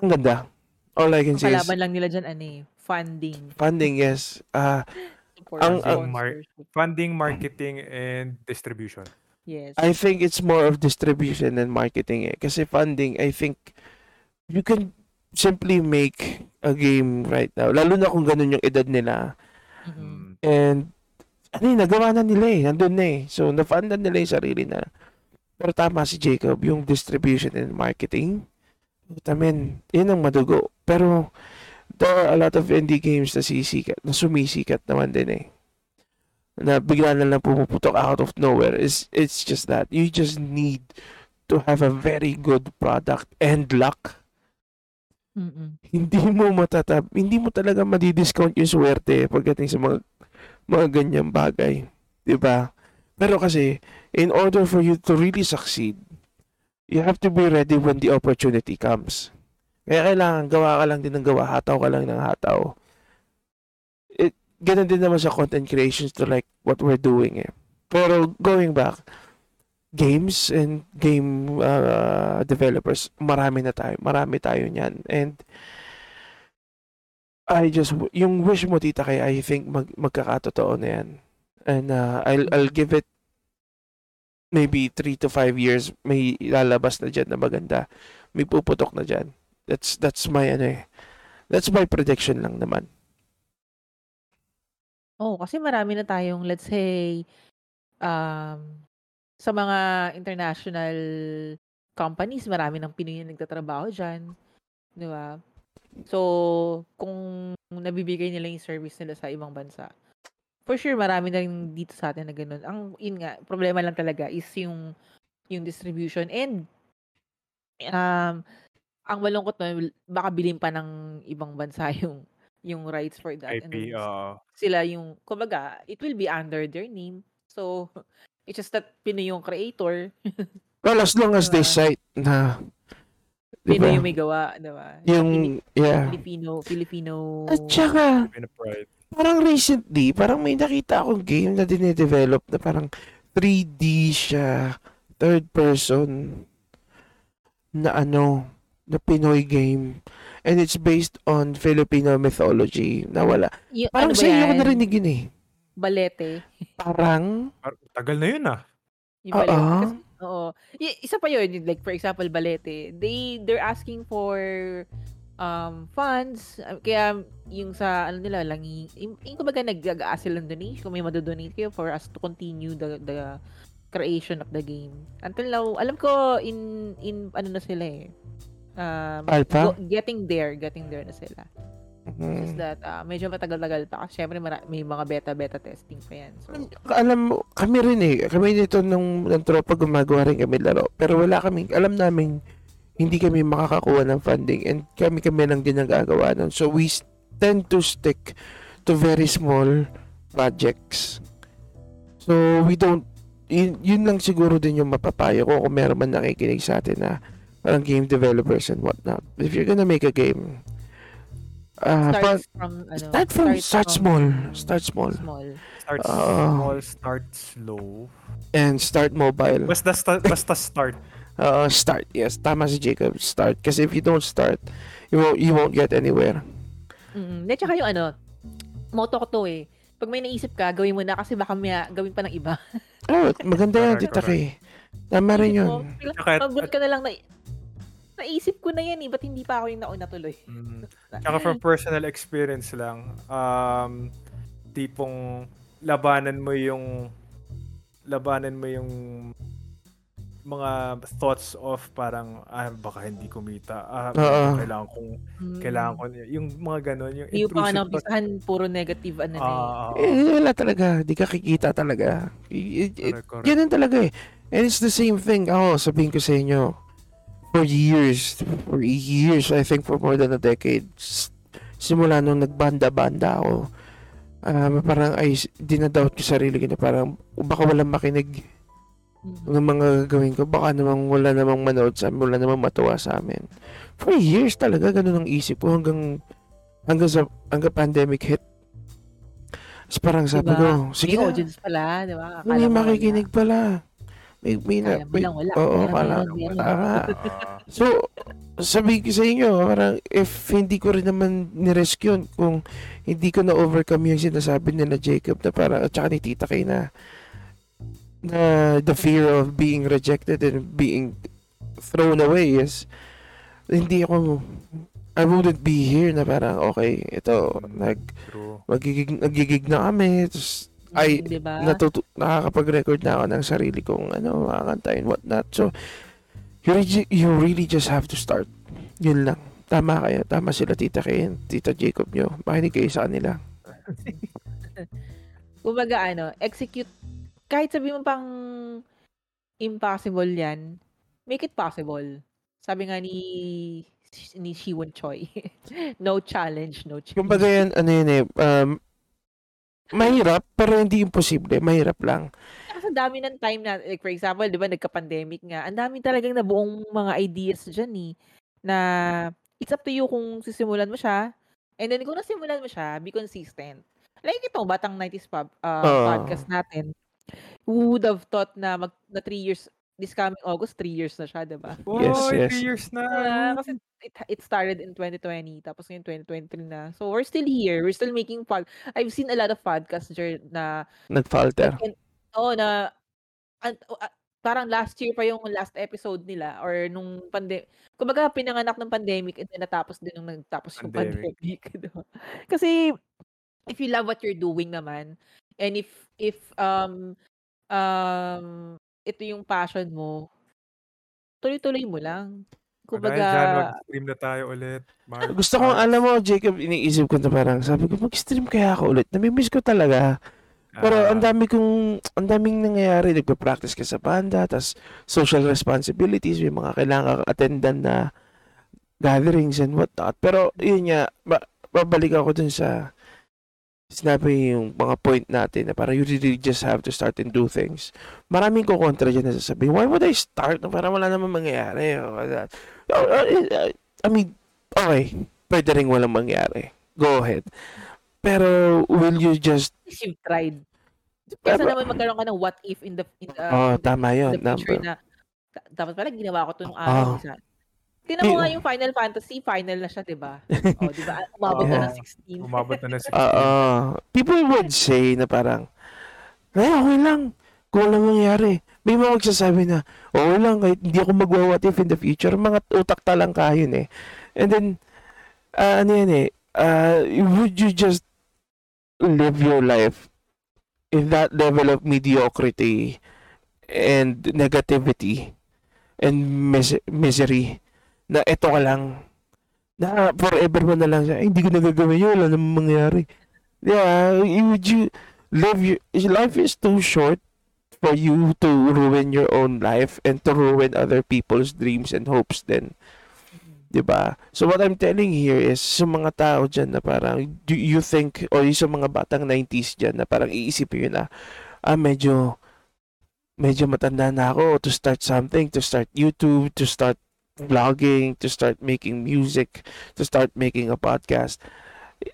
ang ganda. All I can say is kalaban lang nila dyan, ano eh, funding. funding, yes. Ah, Support, Ang- ang mar-. Funding, marketing, and distribution. Yes. I think it's more of distribution than marketing eh. Kasi funding, I think you can simply make a game right now. Lalo na kung ganun yung edad nila. Mhm. Mm. And ano yun, nagawa na nila eh. Nandun na eh. So, nafundan nila yung sarili na. Pero tama si Jacob, yung distribution and marketing. I mean, yun ang madugo. Pero, there are a lot of indie games na sisikat, na sumisikat naman din eh. Na bigla na lang pumuputok out of nowhere. It's, it's just that. You just need to have a very good product and luck. Mm-mm. Hindi mo matatab, hindi mo talaga madidiscount yung swerte pagdating sa mga mga ganyang bagay. ba? Pero kasi, in order for you to really succeed, you have to be ready when the opportunity comes. Kaya kailangan gawa ka lang din ng gawa, hataw ka lang ng hataw. It, ganun din naman sa content creations to like what we're doing eh. Pero going back, games and game uh, developers, marami na tayo. Marami tayo niyan. And I just, yung wish mo tita kay I think mag, magkakatotoo na yan. And uh, I'll, I'll give it maybe 3 to 5 years may lalabas na dyan na maganda. May puputok na dyan. That's, that's my ano eh. That's my prediction lang naman. Oh, kasi marami na tayong, let's say, um, sa mga international companies, marami ng Pinoy na nagtatrabaho dyan. Di ba? So, kung nabibigay nila yung service nila sa ibang bansa, for sure, marami na rin dito sa atin na ganun. Ang, yun nga, problema lang talaga is yung, yung distribution and, um, ang malungkot na, baka bilhin pa ng ibang bansa yung, yung rights for that. And IP, then, uh, sila yung, kumbaga, it will be under their name. So, it's just that Pinoy yung creator, Well, as long as they Diba? cite na, Pinoy yung may gawa, di ba? Yung, yeah. Filipino, Filipino. At saka, parang recently, parang may nakita akong game na dine-develop na parang 3D siya, third person na ano, na Pinoy game. And it's based on Filipino mythology na wala. Yung, Parang ano sa iyo ko narinig yun eh. Balete. Parang, Par- Tagal na yun ah. Yung balete. Oo. Kasi, oo. Y- isa pa yun, like for example, balete. They, they're asking for um, funds. Kaya yung sa, ano nila, lang, yung, yung kumbaga nag-aas sila ng donation, kung may madodonate kayo for us to continue the, the creation of the game. Until now, alam ko, in, in, ano na sila eh. Um, Alpha? go- getting there, getting there na sila. It's just mm, that, ah, medyo matagal-tagal pa. Kasi syempre, mara- may mga beta-beta testing pa yan. So, alam mo, kami rin eh. Kami nito nung, ng tropa gumagawa rin kami laro. Pero wala kami, alam namin, hindi kami makakakuha ng funding and kami kami lang din ang gagawa nun. So we tend to stick to very small projects. So we don't, yun, yun lang siguro din yung mapapayo ko kung meron man nakikinig sa atin na parang game developers and whatnot. If you're gonna make a game, uh, starts from, ano, start from, start small. Start small. small. Start Ah. small, start slow. And start mobile. Basta, sta- basta start. Uh, start, yes. Tama si Jacob. Start. Kasi if you don't start, you won't, you won't get anywhere. Mm-mm. Hindi, tsaka yung ano, motto ko to eh. Pag may naisip ka, gawin mo na kasi baka may gawin pa ng iba. Oh, maganda yan, Tita Kay. Tama rin yun. Magulat ka na lang na, naisip ko na yan eh, ba't hindi pa ako yung nauna tuloy? Mm. Tsaka from personal experience lang, um, tipong labanan mo yung labanan mo yung mga thoughts of parang ah baka hindi kumita ah Oo. kailangan kong Mm. kailangan ko yung mga ganon yung Hindi pa napisahan, puro negative ano na eh. ah Eh, wala talaga. Di ka kikita talaga. Correct. ganun talaga eh. And it's the same thing. Ako, sabihin ko sa inyo, for years, for years, I think for more than a decade, simula nung nagbanda-banda ako, um, parang ay dinadoubt ko sarili ko na parang baka walang makinig Mm. ng mga gagawin ko. Baka namang wala namang manood sa amin, wala namang matuwa sa amin. For years talaga, ganun ang isip ko hanggang hanggang sa hanggang pandemic hit. Tapos parang sabi Diba? ko, sige may na, audience pala, di ba? Akala may makikinig pala. May, may, na, mo may, lang wala. Oo, Meron, nga. Ah, So, sabi ko sa inyo, parang if hindi ko rin naman ni-risk yun, kung hindi ko na-overcome yung sinasabi nila Jacob na parang, at saka ni Tita Kay na, na the fear of being rejected and being thrown away is, hindi ako, I wouldn't be here na parang, okay, ito, nag, true magigig, nagigig na kami, tapos, ay, di ba? natutu- nakakapag-record na ako ng sarili kong ano, mga kanta and whatnot. So, you, re- you really just have to start. Yun lang. Tama kayo. Tama sila tita and tita Jacob nyo. Makinig kayo sa kanila. Kumbaga ano, execute, kahit sabi mo pang impossible yan, make it possible. Sabi nga ni ni Shiwon Choi, no challenge, no change. Kumbaga yan, ano yun eh, um, mahirap, pero hindi imposible. Mahirap lang. Kasi dami ng time na, like for example, di ba, nagka-pandemic nga, ang dami talagang nabuong mga ideas dyan eh, na it's up to you kung sisimulan mo siya, and then kung nasimulan mo siya, be consistent. Like ito, Batang 90s pub, uh, Oo. podcast natin, who would have thought na mag na 3 years, this coming August, 3 years na siya, di ba? Yes, Oy, yes. three years na Ah, kasi it, it started in 2020, tapos ngayon 2023 na. So, we're still here. We're still making pod. I've seen a lot of podcasts na Nag-falter. And, oo, na, an- o, ah, parang last year pa yung last episode nila or nung pandemic. Kumbaga, pinanganak ng pandemic and then natapos din nung nagtapos yung Pandemic. pandemic. diba? Kasi, if you love what you're doing naman, and if, if, um, um, ito yung passion mo, tuloy-tuloy mo lang. Kumbaga, Kumbaga, dyan, mag-stream na tayo ulit. Mark, Gusto ko, Mark. alam mo, Jacob, iniisip ko na parang, sabi ko, mag-stream kaya ako ulit. Namimiss ko talaga. Pero Ah, ang dami kong, ang daming nangyayari. Nagpa-practice ka sa banda, tas social responsibilities, may mga kailangan attendan na gatherings and whatnot. Pero yun nga, ba- babalik ako dun sa sinabi yung mga point natin na parang you really just have to start and do things. Maraming ko kontra dyan na sasabihin, why would I start? Parang wala namang mangyayari. Oh, uh, uh, I mean, okay, pwede rin walang mangyari. Go ahead. Pero will you just you've tried. Kesa Pero- naman magkaroon ka ng what if in the in the, Oh, in the, tama in yun. the future na "Da- dapat pala ginawa ko to nung araw isa. Tingnan mo nga yung Final Fantasy, final na siya, 'di ba? Oh, 'di ba? Umabot na ng 16. Umabot na ng 16. Oo. people would say na parang, ay, okay lang. Kung ano mangyari. May mga magsasabi na, okay lang, kahit hindi ako magwa-what if in the future. Mga utak talang kayon eh. And then, ah, ano yan eh, ah, would you just live your life in that level of mediocrity and negativity and mis- misery na ito ka lang na forever mo na lang siya, "Ay, hindi ko nagagawin yun, wala namang mangyari. Yeah, would you live your, life is too short for you to ruin your own life and to ruin other people's dreams and hopes then. 'Di ba? So what I'm telling here is sa mga tao dyan na parang do you think or sa mga batang 90s dyan na parang iisipin yun na ah medyo medyo matanda na ako to start something, to start YouTube, to start vlogging, to start making music, to start making a podcast.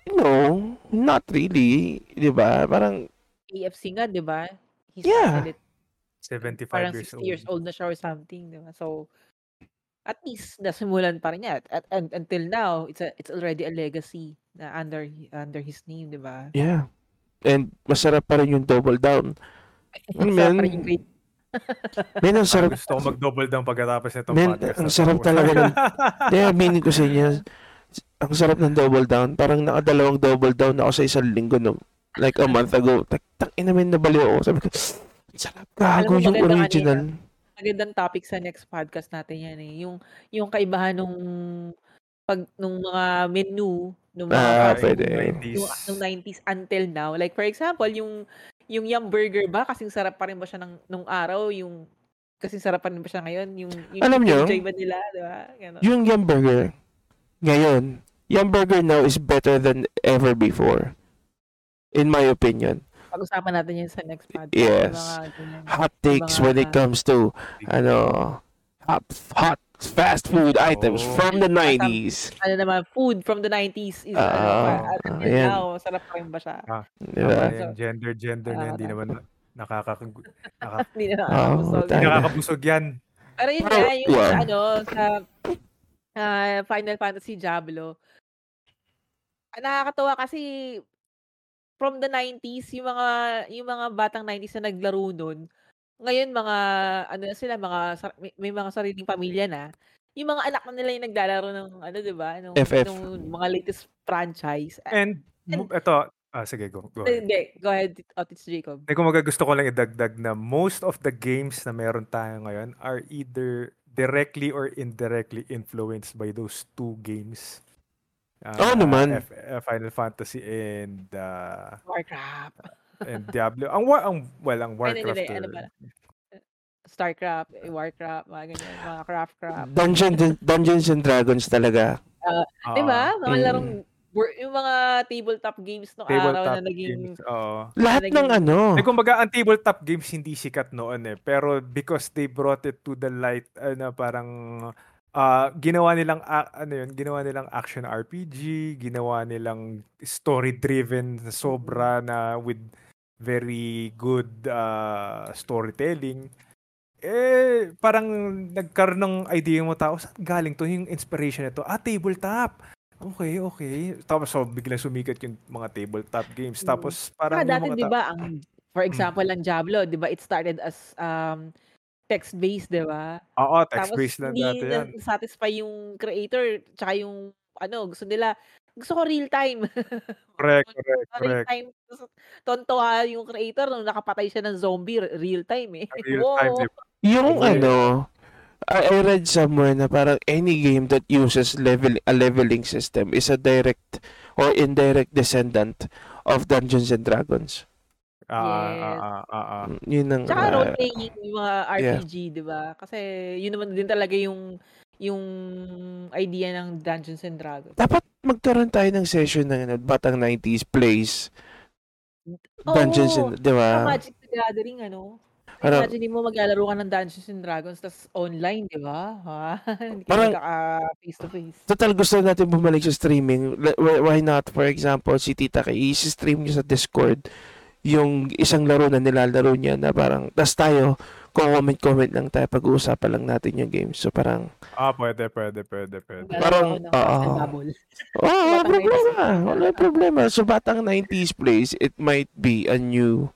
No, not really. 'Di ba? Parang AFC nga, 'di ba? He Yeah. started it 75 parang years 60 old. years old na siya or something, 'di ba? So at least nasimulan pa rin niya at, and until now it's a it's already a legacy na under under his name, 'di ba? Yeah. And masarap pa rin yung double down. Sarap man? pa rin yung great Men, ang sarap. gusto ko mag-double down pagkatapos nitong Men, podcast. ang sarap talaga ng... Kaya meaning ko sa inyo, ang sarap ng double down. Parang nakadalawang double down ako sa isang linggo no, like a month ago. Tak, tak ina men nabaliw ako. Sabi ko, "Ang sarap gago yung original. magandang topic sa next podcast natin yan eh. Yung yung kaibahan nung pag nung mga menu nung mga Ah, pwede. food, 90s. yung nung 90s until now. Like for example, yung yung Yum Burger ba kasing sarap pa rin ba siya ng nung araw, yung kasing sarap pa rin ba siya ngayon, yung yung Alam nyo? enjoy ba nila, di ba? Ganon. Yung Yum Burger, ngayon, Yum Burger now is better than ever before. In my opinion. Pag-usapan natin yun sa next podcast. Yes. Mga ganyan. Hot takes mga- when it comes to, ano, hot, hot fast food items Oh. from the 90s. Ano naman, food from the 90s is Ah, ano pa, at until ayan. now, sarap pa rin ba siya? Di Tama ba? na yung gender, gender na hindi Ah, naman nakaka naka, Hindi na nakakabusog. tayo. nakakabusog yan. Pero yun nga, yung yeah. ano, sa ah, Final Fantasy Diablo, ah, nakakatawa kasi from the 90s, yung mga yung mga batang 90s na naglaro nun, ngayon mga ano na sila, mga may, may mga sariling pamilya na. Yung mga anak na nila yung naglalaro ng ano, 'di ba? Nung, FF. nung mga latest franchise. And mo- eto, ah sige, go. go ahead. Hindi, go ahead, Otis Jacob. Eh, kumaga gusto ko lang idagdag na most of the games na meron tayo ngayon are either directly or indirectly influenced by those two games. Oo Ah, naman. F- uh, Final Fantasy and uh, Warcraft. And Diablo. Ang war ang well, ang Ay, hindi, Warcraft. hindi, ano or-? Starcraft, eh, Warcraft, mga ganyan, mga Craftcraft. Dungeon, Dungeons and Dragons talaga. Ah, Di ba? Mga Mm. larong, wor- yung mga tabletop games nung araw tabletop na naging, games. Oo. Lahat Naging- ng ano. Eh, kumbaga, ang tabletop games hindi sikat noon eh. Pero because they brought it to the light, ano, parang ah, ginawa nilang, a- ano yun, ginawa nilang action RPG, ginawa nilang story-driven na sobra na with very good ah, storytelling. Eh, parang nagkaroon ng idea mo tao, saan galing to yung inspiration nito? Ah, tabletop. Okay, okay. Tapos so, biglang sumikat yung mga tabletop games. Mm. Tapos parang ah, dati di ba, ang, for example, ang Diablo, di ba, it started as um, text-based, di ba? Oo, Tapos text-based hindi dati yan. na satisfy yung creator, tsaka yung, ano, gusto nila, gusto ko real time. Correct, correct, real correct. time. Tontuwa yung creator nung nakapatay siya ng zombie, re- real time eh. Real time? Yung Okay. ano, I, I read somewhere na parang any game that uses level a leveling system is a direct or indirect descendant of Dungeons and Dragons. Ah, Yes. ah, ah, ah, ah. Mm, Yun ang Tsaka ah, role-playing, yung mga yeah. RPG, di ba? Kasi yun naman din talaga yung yung idea ng Dungeons and Dragons. dapat magkaroon tayo ng session ng ano, Batang 90s plays Dungeons Oo, and, di ba? Magic the Gathering, ano? Parang- Imagine mo maglalaro ka ng Dungeons and Dragons tas online, di ba? Ha? Hindi ka Parang- magkaka face-to-face. Total gusto natin bumalik sa streaming. Why- not? For example, si Tita Kay, i-stream niyo sa Discord yung isang laro na nilalaro niya na parang, tas tayo, comment-comment lang tayo, pag-uusapan lang natin yung game. So parang, Ah, pwede, pwede, pwede, pwede. Parang, oo. bubble. oh, wala problema. Wala problema. So batang 90s plays, it might be a new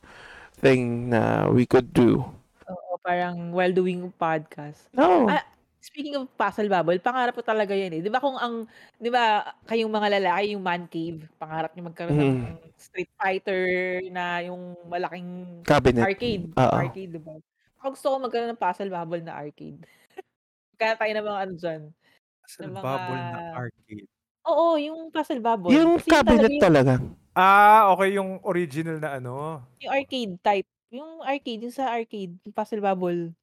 thing na we could do. Oo, parang while doing podcast. No. Ah, Speaking of puzzle bubble, pangarap ko talaga yan eh. Di ba kung ang, di ba, kayong mga lalaki, yung man cave, pangarap niyo magkaroon ng Mm. Street Fighter na yung malaking Cabinet. arcade. Oo. Arcade, di ba? Ako gusto ko magkaroon ng puzzle bubble na arcade. Kaya tayo ng mga ano dyan. Puzzle mga- bubble na arcade. Oo, yung puzzle bubble. Yung Kasi cabinet yung, talaga. Ah, okay, yung original na ano. yung arcade type. Yung arcade, yung sa arcade, yung puzzle bubble.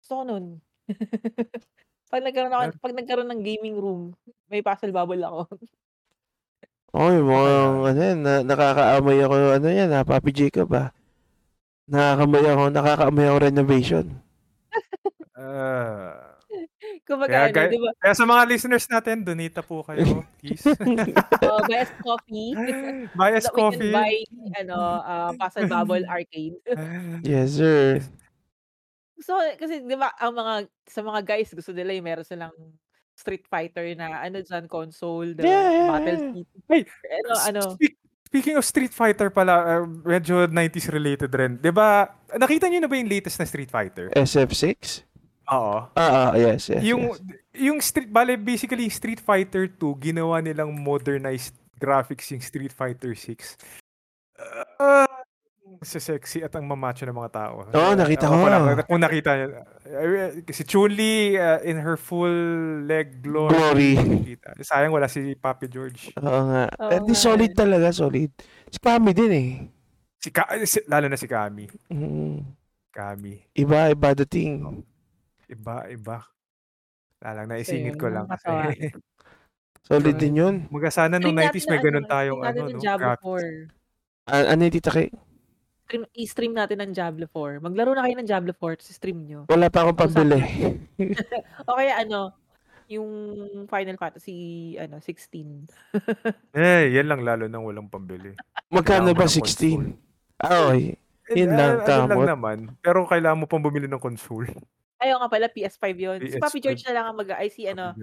Gusto ko nun. pag nagkaroon ako, pag nagkaroon ng gaming room, may puzzle bubble ako. Oy, mga Okay. ano yan, na, nakakaamoy ako, ano yan, ha, Papi Jacob, ha. Nakakaamoy ako, nakakaamoy ako renovation. Ah. Kumbaga, Kaya, ano, di ba? kaya sa mga listeners natin, donate po kayo, please. Uh, best coffee. Buy us so we coffee. can buy, ano, uh, puzzle bubble arcade. Yes, sir. So, kasi, di ba, ang mga, sa mga guys, gusto nila yung meron silang Street Fighter na, ano dyan, console, the Yeah, yeah, Battle yeah. City. Hey, Ano, ano, Speak- speaking of Street Fighter pala, uh, medyo 90s related rin. 'Di ba? Nakita niyo na ba yung latest na Street Fighter? SF6? Oo. Ah, ah, yes, yes, yung yes. yung Street bale basically Street Fighter 2 ginawa nilang modernized graphics yung Street Fighter 6. Uh, sa sexy at ang mamacho ng mga tao. Oo, nakita Ewan ko. lang, kung nakita niyo. Uh, si Chun-Li uh, in her full leg glory. Glory. Nakita. Sayang wala si Papi George. Oo nga. Oo Eh, di nga. solid talaga, solid. Si Kami din eh. Si, Ka- si lalo na si Kami. Mm. Kami. Iba, iba dating. Iba, iba. Lalang, naisingit ko lang kasi. Solid din yun. Mga sana nung Stream 90s natin may na, ganun ano, tayong ano, no? Diablo graphics. 4. Ah, ano yung tita kay? Stream, i-stream natin ng Diablo 4. Maglaro na kayo ng Diablo 4, tapos stream nyo. Wala pa akong pambili. O kaya ano, yung Final Fantasy ano 16. Eh, yan lang lalo nang walang pambili. Magkano ba mo ng console. 16? Ah, okay. Yun Eh, lang, ah, ano lang kamot. naman. Pero kailangan mo pang bumili ng console. Ayaw nga pala, PS5 yun. Si Papi PS5. George na lang ang mag- ay si ano,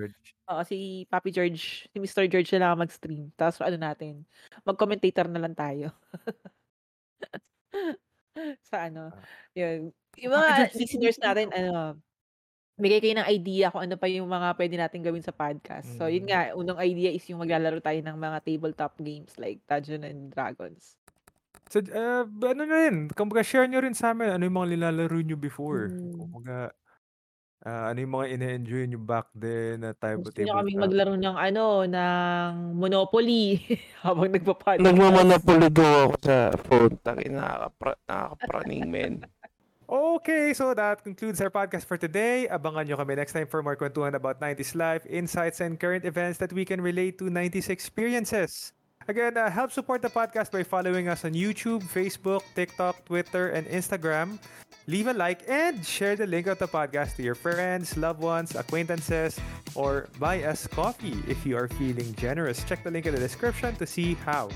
oo, si Papi George, si Mr. George na lang ang mag-stream. Tapos ano natin, mag-commentator na lang tayo. sa ano, yun. Yung Papi mga George, listeners natin, ano, bigay kayo ng idea kung ano pa yung mga pwede natin gawin sa podcast. So, yun Mm. nga, unang idea is yung maglalaro tayo ng mga tabletop games like Dungeons and Dragons. So, uh, ano na rin, kumbaga share nyo rin sa amin ano yung mga nilalaro nyo before. Mm. Kumbaga, ah, ano yung mga ine-enjoy nyo back then na type of Gusto nyo kaming tabletop. maglaro ng ano, ng Monopoly habang nagpa-podcast. Nagmamanopoly daw ako sa phone. Taki, nakakapra, nakakapraning, men. Okay, so that concludes our podcast for today. Abangan nyo kami next time for more kwentuhan about 90s life, insights, and current events that we can relate to 90s experiences. Again, uh, help support the podcast by following us on YouTube, Facebook, TikTok, Twitter, and Instagram. Leave a like and share the link of the podcast to your friends, loved ones, acquaintances, or buy us coffee if you are feeling generous. Check the link in the description to see how.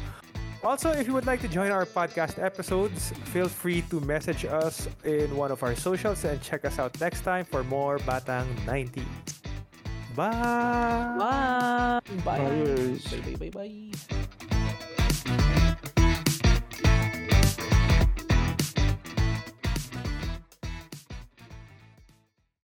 Also, if you would like to join our podcast episodes, feel free to message us in one of our socials and check us out next time for more Batang 90. Bye! Bye! Bye! Ayos. Bye, bye, bye, bye.